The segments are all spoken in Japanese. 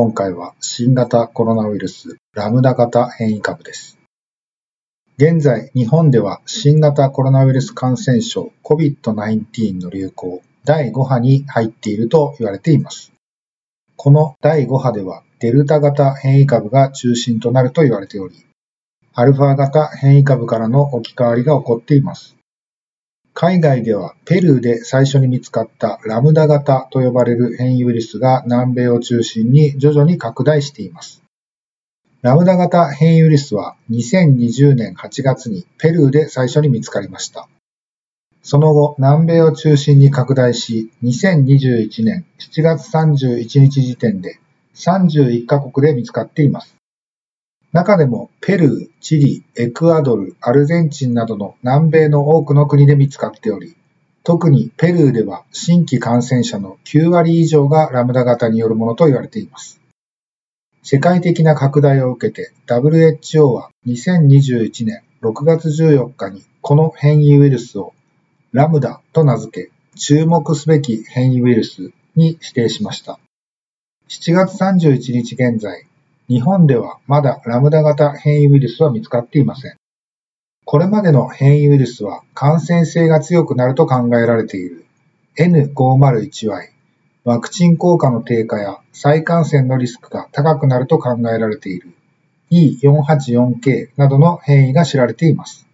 今回は新型コロナウイルスラムダ型変異株です現在、日本では新型コロナウイルス感染症 COVID-19 の流行第5波に入っていると言われています。この第5波ではデルタ型変異株が中心となると言われており、アルファ型変異株からの置き換わりが起こっています。海外ではペルーで最初に見つかったラムダ型と呼ばれる変異ウイルスが南米を中心に徐々に拡大しています。ラムダ型変異ウイルスは2020年8月にペルーで最初に見つかりました。その後、南米を中心に拡大し、2021年7月31日時点で31カ国で見つかっています。中でもペルー、チリ、エクアドル、アルゼンチンなどの南米の多くの国で見つかっており、特にペルーでは新規感染者の9割以上がラムダ型によるものと言われています。世界的な拡大を受けて WHO は2021年6月14日にこの変異ウイルスをラムダと名付け注目すべき変異ウイルスに指定しました。7月31日現在、日本ではまだラムダ型変異ウイルスは見つかっていません。これまでの変異ウイルスは感染性が強くなると考えられている N501Y ワクチン効果の低下や再感染のリスクが高くなると考えられている E484K などの変異が知られています。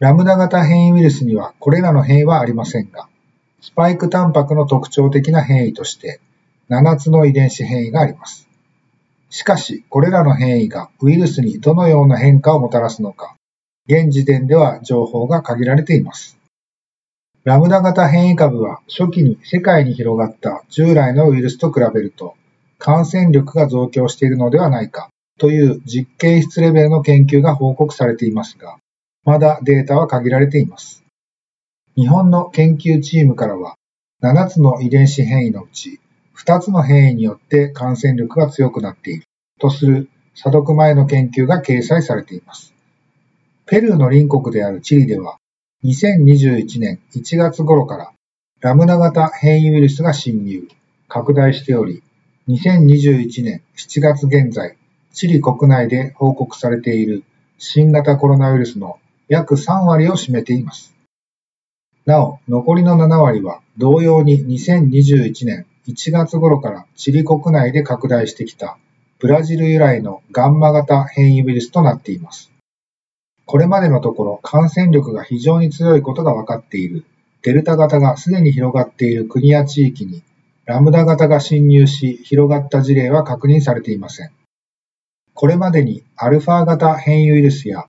ラムダ型変異ウイルスにはこれらの変異はありませんが、スパイクタンパクの特徴的な変異として7つの遺伝子変異があります。しかし、これらの変異がウイルスにどのような変化をもたらすのか、現時点では情報が限られています。ラムダ型変異株は初期に世界に広がった従来のウイルスと比べると感染力が増強しているのではないかという実験室レベルの研究が報告されていますが、まだデータは限られています。日本の研究チームからは7つの遺伝子変異のうち2つの変異によって感染力が強くなっているとする査読前の研究が掲載されています。ペルーの隣国であるチリでは2021年1月頃からラムダ型変異ウイルスが侵入、拡大しており、2021年7月現在、チリ国内で報告されている新型コロナウイルスの約3割を占めています。なお、残りの7割は同様に2021年1月頃からチリ国内で拡大してきたブラジル由来のガンマ型変異ウイルスとなっています。これまでのところ感染力が非常に強いことが分かっているデルタ型がすでに広がっている国や地域にラムダ型が侵入し広がった事例は確認されていません。これまでにアルファ型変異ウイルスや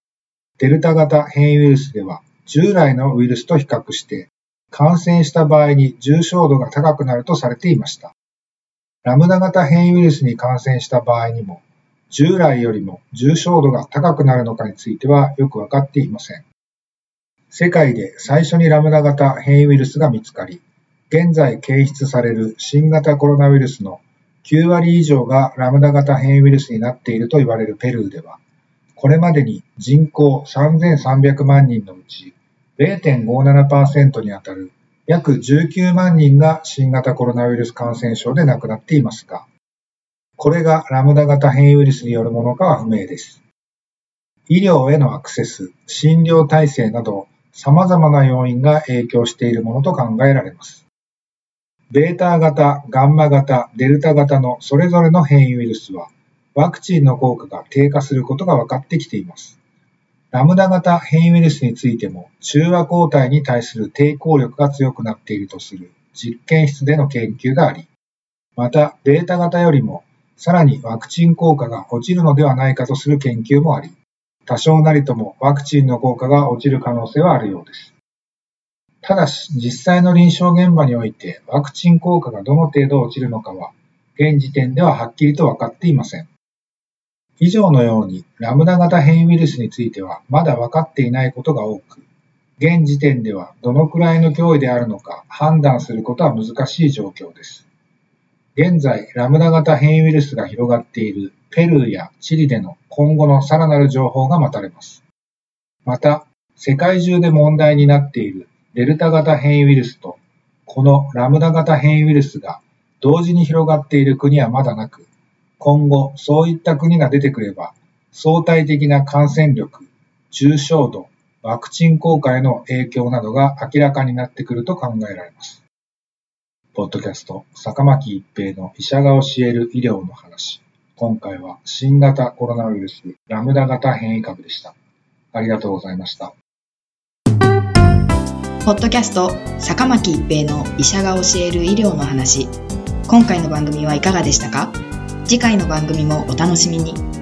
デルタ型変異ウイルスでは従来のウイルスと比較して感染した場合に重症度が高くなるとされていました。ラムダ型変異ウイルスに感染した場合にも従来よりも重症度が高くなるのかについてはよくわかっていません。世界で最初にラムダ型変異ウイルスが見つかり、現在検出される新型コロナウイルスの9割以上がラムダ型変異ウイルスになっていると言われるペルーでは、これまでに人口3300万人のうち0.57%にあたる約19万人が新型コロナウイルス感染症で亡くなっていますが、これがラムダ型変異ウイルスによるものかは不明です。医療へのアクセス、診療体制など様々な要因が影響しているものと考えられます。ベータ型、ガンマ型、デルタ型のそれぞれの変異ウイルスはワクチンの効果が低下することが分かってきています。ラムダ型変異ウイルスについても中和抗体に対する抵抗力が強くなっているとする実験室での研究があり、またベータ型よりもさらにワクチン効果が落ちるのではないかとする研究もあり、多少なりともワクチンの効果が落ちる可能性はあるようです。ただし、実際の臨床現場においてワクチン効果がどの程度落ちるのかは、現時点でははっきりと分かっていません。以上のようにラムダ型変異ウイルスについてはまだ分かっていないことが多く、現時点ではどのくらいの脅威であるのか判断することは難しい状況です。現在、ラムダ型変異ウイルスが広がっているペルーやチリでの今後のさらなる情報が待たれます。また、世界中で問題になっているデルタ型変異ウイルスとこのラムダ型変異ウイルスが同時に広がっている国はまだなく、今後そういった国が出てくれば相対的な感染力、重症度、ワクチン効果への影響などが明らかになってくると考えられます。ポッドキャスト、坂巻一平の医者が教える医療の話。今回は新型コロナウイルスラムダ型変異株でした。ありがとうございました。ポッドキャスト、坂巻一平の医者が教える医療の話。今回の番組はいかがでしたか？次回の番組もお楽しみに。